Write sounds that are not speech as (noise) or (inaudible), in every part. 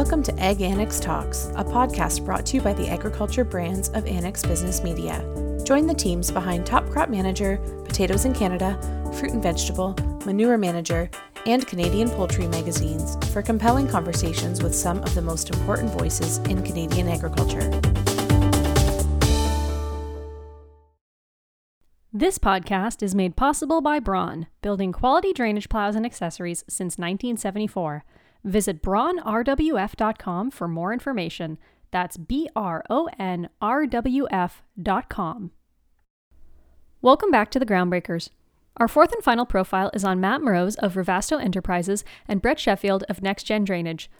Welcome to Ag Annex Talks, a podcast brought to you by the agriculture brands of Annex Business Media. Join the teams behind Top Crop Manager, Potatoes in Canada, Fruit and Vegetable, Manure Manager, and Canadian Poultry magazines for compelling conversations with some of the most important voices in Canadian agriculture. This podcast is made possible by Bron, building quality drainage plows and accessories since 1974. Visit bronrwf.com for more information. That's B R O N R W F.com. Welcome back to the Groundbreakers. Our fourth and final profile is on Matt Moroz of Ravasto Enterprises and Brett Sheffield of Next Gen Drainage.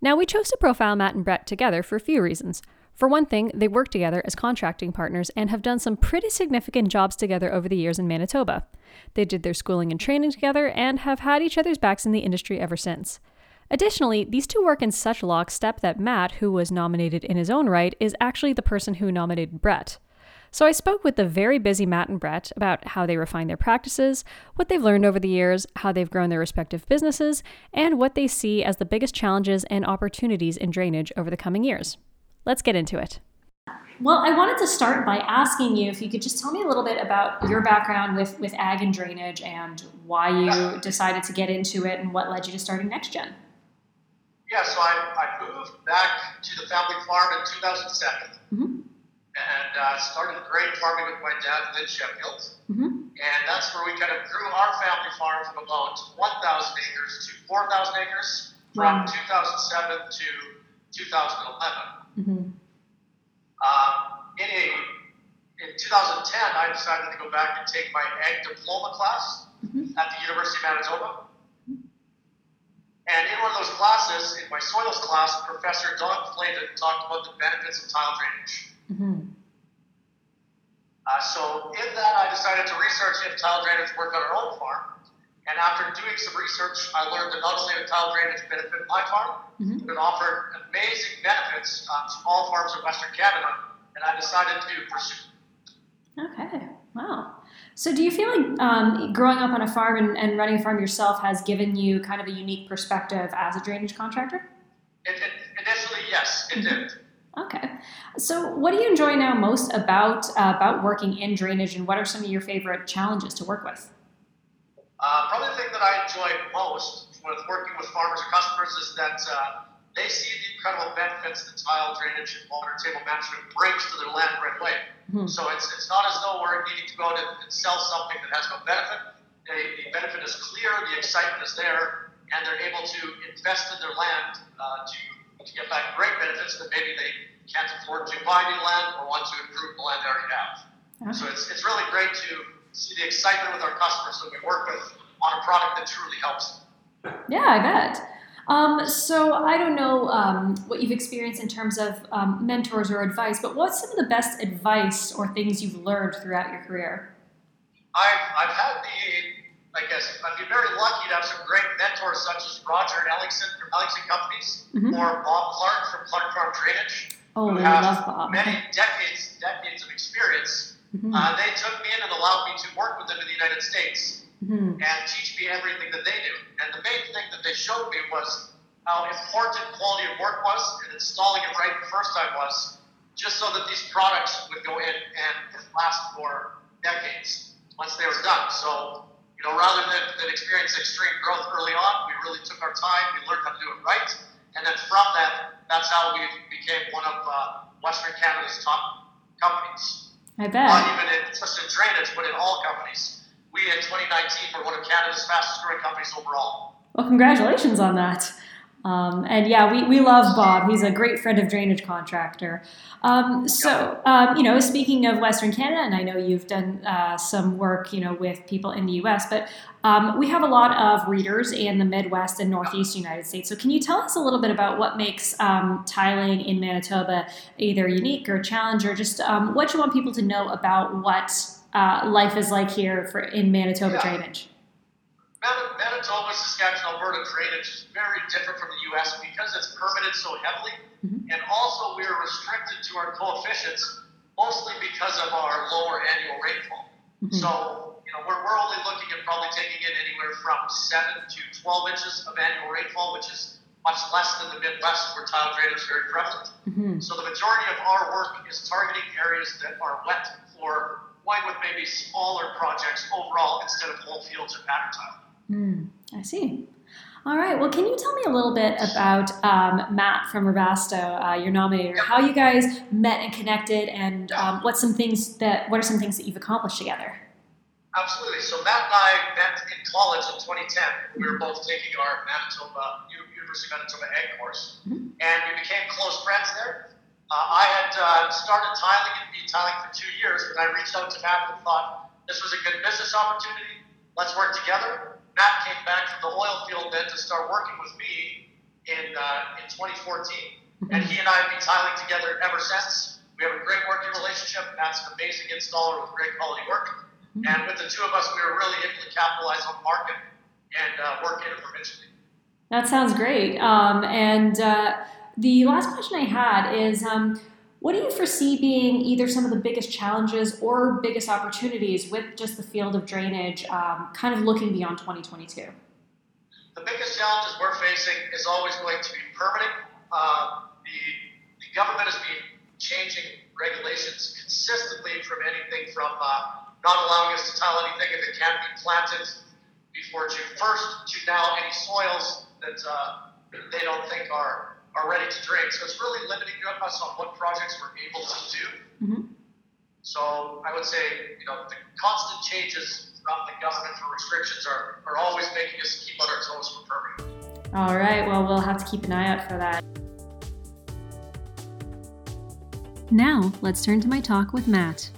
Now, we chose to profile Matt and Brett together for a few reasons. For one thing, they work together as contracting partners and have done some pretty significant jobs together over the years in Manitoba. They did their schooling and training together and have had each other's backs in the industry ever since. Additionally, these two work in such lockstep that Matt, who was nominated in his own right, is actually the person who nominated Brett. So I spoke with the very busy Matt and Brett about how they refine their practices, what they've learned over the years, how they've grown their respective businesses, and what they see as the biggest challenges and opportunities in drainage over the coming years. Let's get into it. Well, I wanted to start by asking you if you could just tell me a little bit about your background with, with ag and drainage and why you decided to get into it and what led you to starting NextGen. Yeah, so I, I moved back to the family farm in 2007 mm-hmm. and uh, started grain farming with my dad, Lynn Sheffield. Mm-hmm. And that's where we kind of grew our family farm from about 1,000 acres to 4,000 acres from wow. 2007 to 2011. Mm-hmm. Um, in, a, in 2010, I decided to go back and take my ag diploma class mm-hmm. at the University of Manitoba. And in one of those classes, in my soils class, Professor Don Flaten talked about the benefits of tile drainage. Mm-hmm. Uh, so in that, I decided to research if tile drainage worked on our own farm. And after doing some research, I learned that not only did tile drainage benefit my farm, mm-hmm. but it offered amazing benefits uh, to all farms in Western Canada, and I decided to pursue. Okay, wow. So, do you feel like um, growing up on a farm and, and, running a farm yourself has given you kind of a unique perspective as a drainage contractor? It, it, initially, yes, it did. Okay. So, what do you enjoy now most about uh, about working in drainage, and what are some of your favorite challenges to work with? Uh, probably the thing that I enjoy most with working with farmers or customers is that uh, they see the incredible benefits that tile drainage and water table management brings to their land right away. Mm-hmm. So it's, it's not as though we're needing to go out and, sell something that has no benefit. They, the benefit is clear, the excitement is there, and they're able to invest in their land uh, to, to get back great benefits that maybe they can't afford to buy new land or want to improve the land they already have. Okay. So it's, it's really great to see the excitement with our customers that we work with on a product that truly helps. Yeah, I bet. Um, so I don't know um, what you've experienced in terms of um, mentors or advice, but what's some of the best advice or things you've learned throughout your career? I've, I've had the, I guess, I've been very lucky to have some great mentors such as Roger Ellingson from Ellingson Companies mm-hmm. or Bob Clark from Clark Farm Drainage. Oh, who Bob. Many decades, decades of experience. Mm-hmm. Uh, they took me in and allowed me to work with them in the United States mm-hmm. and teach me everything that they do. And the main thing that they showed me was how important quality of work was and installing it right the first time was, just so that these products would go in and last for decades once they were done. So, you know, rather than, than experience extreme growth early on, we really took our time, we learned how to do it right, and then from that, that's how we became one of uh, Western Canada's top companies. I bet. Not even in just in drainage, but in all companies we in 2019 were one of Canada's fastest growing companies overall. Well, congratulations on that. Um, and yeah, we, we love Bob. He's a great friend of Drainage Contractor. Um, so, um, you know, speaking of Western Canada, and I know you've done uh, some work, you know, with people in the U.S., but um, we have a lot of readers in the Midwest and Northeast United States. So, can you tell us a little bit about what makes um, tiling in Manitoba either unique or challenge, or just um, what you want people to know about what uh, life is like here for in Manitoba yeah. drainage? Manitoba, Saskatchewan, Alberta drainage is very different from the U.S. because it's permitted so heavily, mm-hmm. and also we are restricted to our coefficients mostly because of our lower annual rainfall. Mm-hmm. So, you know, we're, we're only looking at probably taking in anywhere from 7 to 12 inches of annual rainfall, which is much less than the Midwest where tile drainage is very prevalent. Mm-hmm. So the majority of our work is targeting areas that are wet for going with maybe smaller projects overall instead of whole fields or pattern tile. Mm, I see. All right. Well, can you tell me a little bit about um, Matt from Ravasto, uh, your nominator, how you guys met and connected, and um, what some things that what are some things that you've accomplished together? Absolutely. So Matt and I met in college in 2010. We were both taking our Manitoba University of Manitoba Ag course, mm-hmm. and we became close friends there. Uh, I had uh, started tiling and been tiling for two years, but I reached out to Matt and thought this was a good business opportunity. Let's work together. Matt came back from the oil field then to start working with me in uh, in 2014, mm-hmm. and he and I have been tiling together ever since. We have a great working relationship. Matt's an amazing installer with great quality work, mm-hmm. and with the two of us, we were really able to capitalize on the market and uh, work interprovincially. That sounds great. Um, and uh, the last question I had is um, what do you foresee being either some of the biggest challenges or biggest opportunities with just the field of drainage, um, kind of looking beyond 2022? The biggest challenges we're facing is always going to be permitting. Uh, the, the government has been changing regulations consistently from anything from uh, not allowing us to tile anything if it can't be planted before June 1st to now any soils that uh, they don't think are are ready to drain. So it's really limiting us on what projects we're able to do. Mm-hmm. So I would say, you know, the constant changes from the government for restrictions are, are always making us keep on our toes for permitting. All right. Well, we'll have to keep an eye out for that. Now, let's turn to my talk with Matt.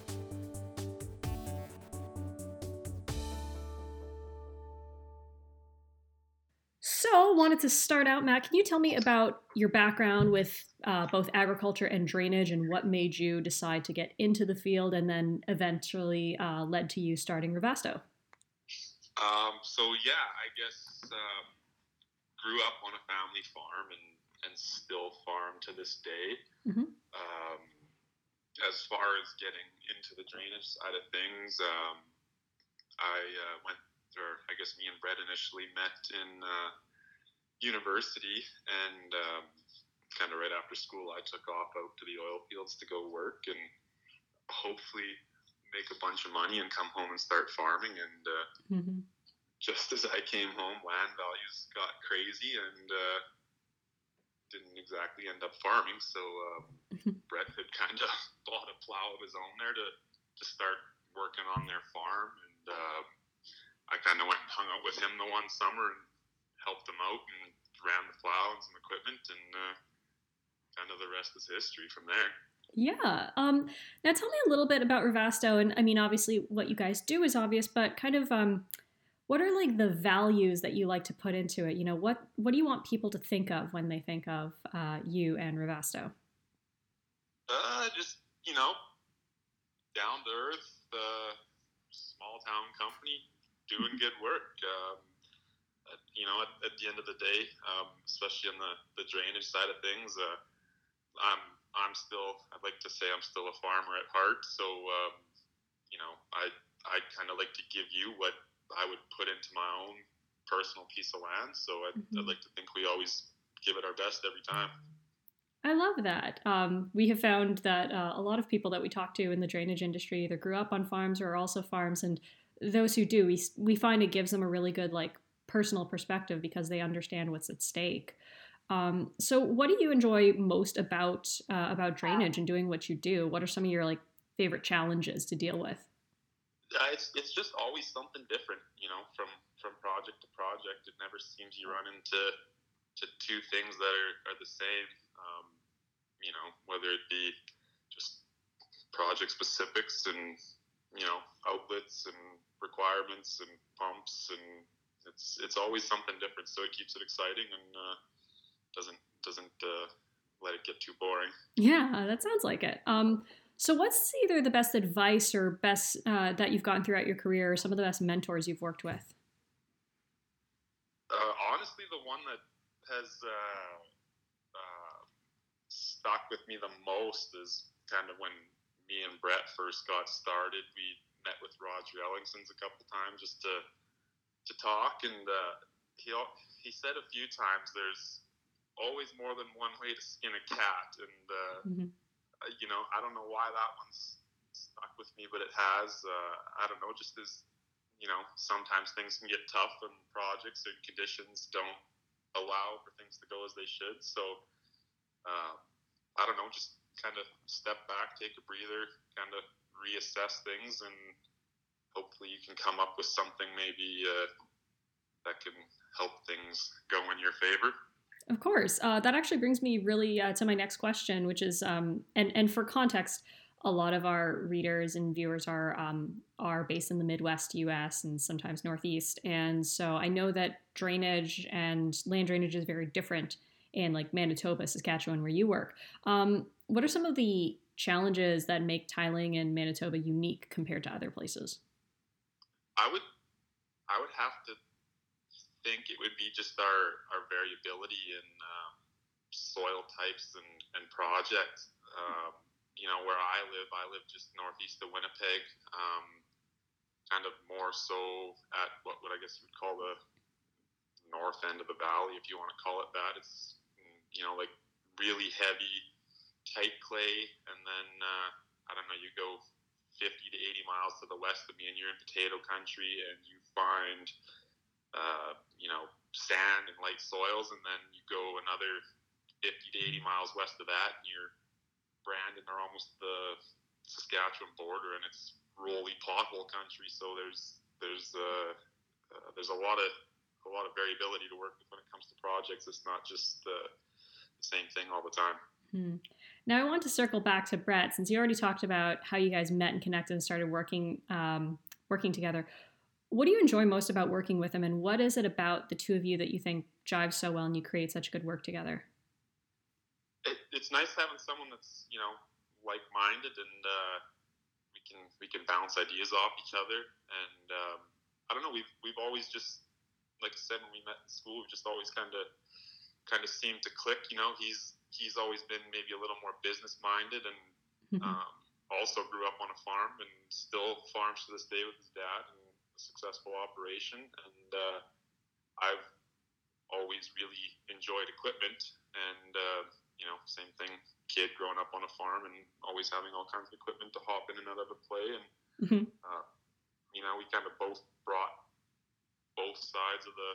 Wanted to start out, Matt, can you tell me about your background with uh, both agriculture and drainage and what made you decide to get into the field and then eventually uh, led to you starting Ravasto? Um, so, yeah, I guess um, grew up on a family farm and, and still farm to this day. Mm-hmm. Um, as far as getting into the drainage side of things, um, I uh, went, or I guess me and Brett initially met in uh, university, and um, kind of right after school, I took off out to the oil fields to go work and hopefully make a bunch of money and come home and start farming. And uh, mm-hmm. just as I came home, land values got crazy and uh, didn't exactly end up farming. So um, Brett had kind of (laughs) bought a plow of his own there to, to start working on their farm. And uh, I kind of went and hung out with him the one summer and helped them out and ran the plow and some equipment, and uh, kind of the rest is history from there. Yeah. Um, now tell me a little bit about Ravasto, and I mean, obviously, what you guys do is obvious, but kind of um, what are like the values that you like to put into it? You know, what what do you want people to think of when they think of uh, you and Ravasto? Uh, just you know, down to earth, uh, small town company doing (laughs) good work. Um, you know, at, at, the end of the day, um, especially on the, the drainage side of things, uh, I'm I'm still I'd like to say I'm still a farmer at heart. So um, you know, I I kind of like to give you what I would put into my own personal piece of land. So I'd, mm-hmm. I'd like to think we always give it our best every time. I love that. Um, we have found that uh, a lot of people that we talk to in the drainage industry either grew up on farms or are also farms, and those who do, we we find it gives them a really good like personal perspective because they understand what's at stake. Um, so, what do you enjoy most about uh, about drainage and doing what you do? What are some of your like favorite challenges to deal with? Uh, it's it's just always something different, you know, from from project to project. It never seems you run into to two things that are, are the same. Um, you know, whether it be just project specifics and you know outlets and requirements and pumps and it's it's always something different, so it keeps it exciting and uh, doesn't doesn't uh, let it get too boring. Yeah, that sounds like it. Um, so, what's either the best advice or best uh, that you've gotten throughout your career, or some of the best mentors you've worked with? Uh, honestly, the one that has uh, uh, stuck with me the most is kind of when me and Brett first got started. We met with Roger Ellingsons a couple times just to to talk, and uh, he he said a few times there's always more than one way to skin a cat, and uh, mm-hmm. uh, you know, I don't know why that one's stuck with me, but it has. Uh, I don't know, just as you know, sometimes things can get tough and projects and conditions don't allow for things to go as they should. So, uh, I don't know, just kind of step back, take a breather, kind of reassess things, and hopefully you can come up with something maybe uh, that can help things go in your favor. Of course. Uh, that actually brings me really uh, to my next question, which is, um, and and for context, a lot of our readers and viewers are um, are based in the Midwest U.S. and sometimes Northeast, and so I know that drainage and land drainage is very different in like Manitoba, Saskatchewan, where you work. Um, what are some of the challenges that make tiling in Manitoba unique compared to other places? I would I would have to think it would be just our, our variability in um, soil types and, and projects. Um, you know, where I live, I live just northeast of Winnipeg, um, kind of more so at what would I guess you would call the north end of the valley, if you want to call it that. It's, you know, like really heavy, tight clay. And then, uh, I don't know, you go 50 to 80 miles to the west of me and you're in potato country and you find uh, you know, sand and light soils, and then you go another 50 to 80 miles west of that, and you're Brandon or almost the Saskatchewan border, and it's rolly pothole country. So there's there's uh, uh, there's a lot of a lot of variability to work with when it comes to projects. It's not just uh, the same thing all the time. Hmm. Now I want to circle back to Brett, since you already talked about how you guys met and connected and started working um, working together. What do you enjoy most about working with him, and what is it about the two of you that you think jives so well and you create such good work together? It, it's nice having someone that's you know like-minded, and uh, we can we can bounce ideas off each other. And um, I don't know, we've we've always just like I said when we met in school, we just always kind of kind of seemed to click. You know, he's he's always been maybe a little more business-minded, and mm-hmm. um, also grew up on a farm and still farms to this day with his dad. And a successful operation. And uh, I've always really enjoyed equipment, and uh, you know, same thing. Kid growing up on a farm and always having all kinds of equipment to hop in and out of a play, and mm-hmm. uh, you know, we kind of both brought both sides of the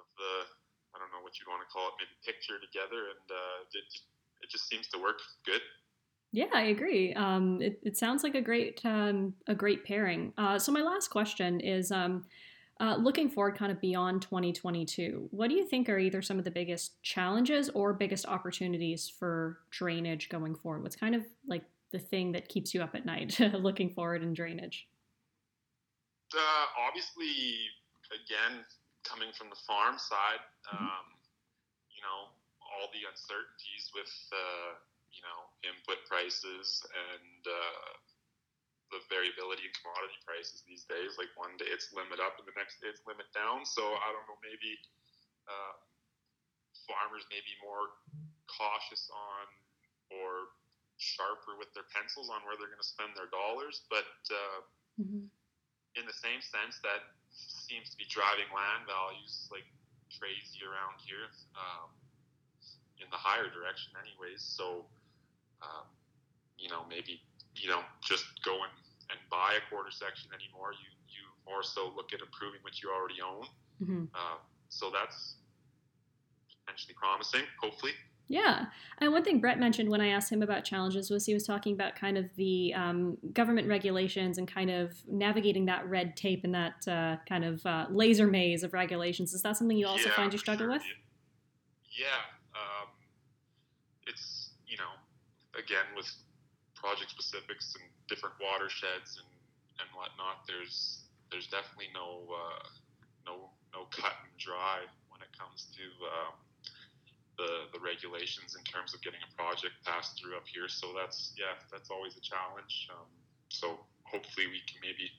of the I don't know what you'd want to call it, maybe picture together, and uh, it it just seems to work good. Yeah, I agree. Um, it, it sounds like a great um, a great pairing. Uh, so my last question is, um, uh, looking forward, kind of beyond 2022, what do you think are either some of the biggest challenges or biggest opportunities for drainage going forward? What's kind of like the thing that keeps you up at night, (laughs) looking forward in drainage? Uh, obviously, again, coming from the farm side, mm-hmm. Um, you know, all the uncertainties with uh, you know input prices and uh, the variability in commodity prices these days. Like one day it's limit up and the next day it's limit down. So I don't know, maybe uh, farmers may be more cautious on or sharper with their pencils on where they're going to spend their dollars. But uh, mm-hmm. in the same sense, that seems to be driving land values like crazy around here. Um, in the higher direction, anyways. So um, you know, maybe you don't just go and, and buy a quarter section anymore. You you more so look at improving what you already own. Mm-hmm. Uh, so that's potentially promising, hopefully. Yeah. And one thing Brett mentioned when I asked him about challenges was he was talking about kind of the um, government regulations and kind of navigating that red tape and that uh, kind of uh, laser maze of regulations. Is that something you also yeah, find you struggle sure. with? Yeah. Um, it's, you know, again with project specifics and different watersheds and, and whatnot, there's there's definitely no uh, no no cut and dry when it comes to um, the the regulations in terms of getting a project passed through up here. So that's yeah, that's always a challenge. Um, so hopefully we can maybe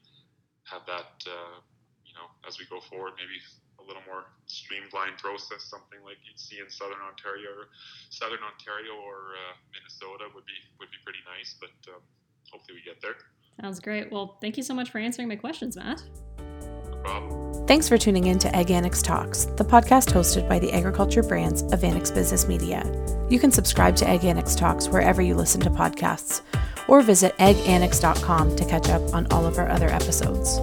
have that uh, you know as we go forward, maybe a little more streamlined process, something like you'd see in southern Ontario, or southern Ontario or uh, Minnesota would be would be pretty nice. But um, hopefully we get there. Sounds great. Well, thank you so much for answering my questions, Matt. No problem. Thanks for tuning in to Ag Annex Talks, the podcast hosted by the agriculture brands of Annex Business Media. You can subscribe to Ag Annex Talks wherever you listen to podcasts, or visit agannex.com to catch up on all of our other episodes.